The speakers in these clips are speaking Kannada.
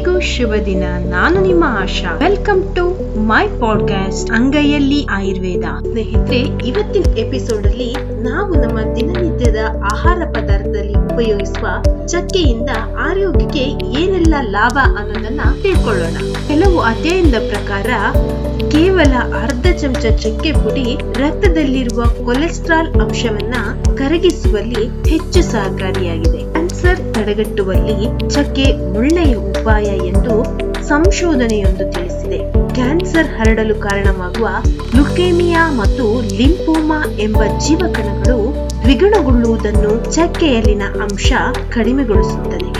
ಎಲ್ಲರಿಗೂ ಶುಭ ದಿನ. ನಾನು ನಿಮ್ಮ Asha. Welcome to my podcast ಅಂಗೈಯಲ್ಲಿ Ayurveda. ಸ್ನೇಹಿತರೆ, ಇವತ್ತಿನ ಎಪಿಸೋಡ್ ಅಲ್ಲಿ ನಾವು ನಮ್ಮ ದಿನನಿತ್ಯದ ಆಹಾರ ಪದಾರ್ಥದಲ್ಲಿ ಉಪಯೋಗಿಸುವ ಚಕ್ಕೆಯಿಂದ ಆರೋಗ್ಯಕ್ಕೆ ಏನೆಲ್ಲ ಲಾಭ ಅನ್ನೋದನ್ನ ತಿಳ್ಕೊಳ್ಳೋಣ. ಕೆಲವು ಅಧ್ಯಯನದ ಪ್ರಕಾರ, ಕೇವಲ ಅರ್ಧ ಚಮಚ ಚಕ್ಕೆ ಪುಡಿ ರಕ್ತದಲ್ಲಿರುವ ಕೊಲೆಸ್ಟ್ರಾಲ್ ಅಂಶವನ್ನ ಕರಗಿಸುವಲ್ಲಿ ಹೆಚ್ಚು ಸಹಕಾರಿಯಾಗಿದೆ. ತಡೆಗಟ್ಟುವಲ್ಲಿ ಚಕ್ಕೆ ಒಳ್ಳೆಯ ಉಪಾಯ ಎಂದು ಸಂಶೋಧನೆಯೊಂದು ತಿಳಿಸಿದೆ. ಕ್ಯಾನ್ಸರ್ ಹರಡಲು ಕಾರಣವಾಗುವ ಲುಕೇಮಿಯಾ ಮತ್ತು ಲಿಂಪೋಮಾ ಎಂಬ ಜೀವಕಣಗಳು ದ್ವಿಗುಣಗೊಳ್ಳುವುದನ್ನು ಚಕ್ಕೆಯಲ್ಲಿನ ಅಂಶ ಕಡಿಮೆಗೊಳಿಸುತ್ತದೆ.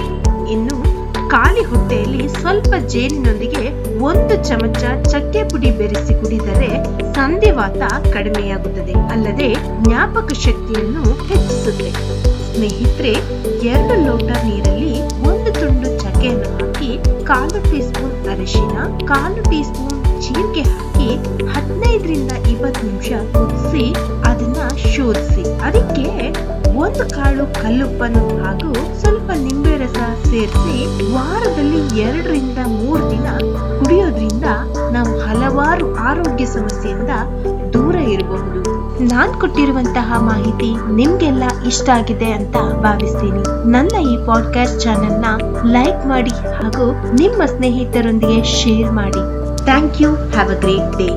ಇನ್ನು ಖಾಲಿ ಹೊಟ್ಟೆಯಲ್ಲಿ ಸ್ವಲ್ಪ ಜೇನಿನೊಂದಿಗೆ ಒಂದು ಚಮಚ ಚಕ್ಕೆ ಪುಡಿ ಬೆರೆಸಿ ಕುಡಿದರೆ ಸಂಧಿವಾತ ಕಡಿಮೆಯಾಗುತ್ತದೆ. ಅಲ್ಲದೆ ಜ್ಞಾಪಕ ಶಕ್ತಿಯನ್ನು ಸ್ನೇಹಿತರೆ, ಎರಡು ಲೋಟ ನೀರಲ್ಲಿ ಒಂದು ತುಂಡು ಚಕ್ಕೆಯನ್ನು ಹಾಕಿ ಕಾಲು ಟೀ ಸ್ಪೂನ್ ಅರಿಶಿನ ಕಾಲು ಟೀ ಸ್ಪೂನ್ ಜೀರಿಗೆ ಹಾಕಿ ಹದಿನೈದರಿಂದ ಇಪ್ಪತ್ತು ನಿಮಿಷ ಕುದಿಸಿ ಅದನ್ನ ಶೋಧಿಸಿ. ಅದಕ್ಕೆ ಒಂದು ಕಾಳು ಕಲ್ಲುಪ್ಪನ್ನು ಹಾಗೂ ಸ್ವಲ್ಪ ನಿಂಬೆ ರಸ ಸೇರಿಸಿ ವಾರದಲ್ಲಿ ಎರಡರಿಂದ ಮೂರು ದಿನ ಕುಡಿಯೋದ್ರಿಂದ ನಾವು ಹಲವಾರು ಆರೋಗ್ಯ ಸಮಸ್ಯೆಯಿಂದ ದೂರ ಇರಬಹುದು. ನಾನ್ ಕೊಟ್ಟಿರುವಂತಹ ಮಾಹಿತಿ ನಿಮ್ಗೆಲ್ಲ ಇಷ್ಟ ಆಗಿದೆ ಅಂತ ಭಾವಿಸ್ತೀನಿ. ನನ್ನ ಈ ಪಾಡ್ಕಾಸ್ಟ್ ಚಾನೆಲ್ನ ಲೈಕ್ ಮಾಡಿ ಹಾಗೂ ನಿಮ್ಮ ಸ್ನೇಹಿತರೊಂದಿಗೆ ಶೇರ್ ಮಾಡಿ. Thank you have a great day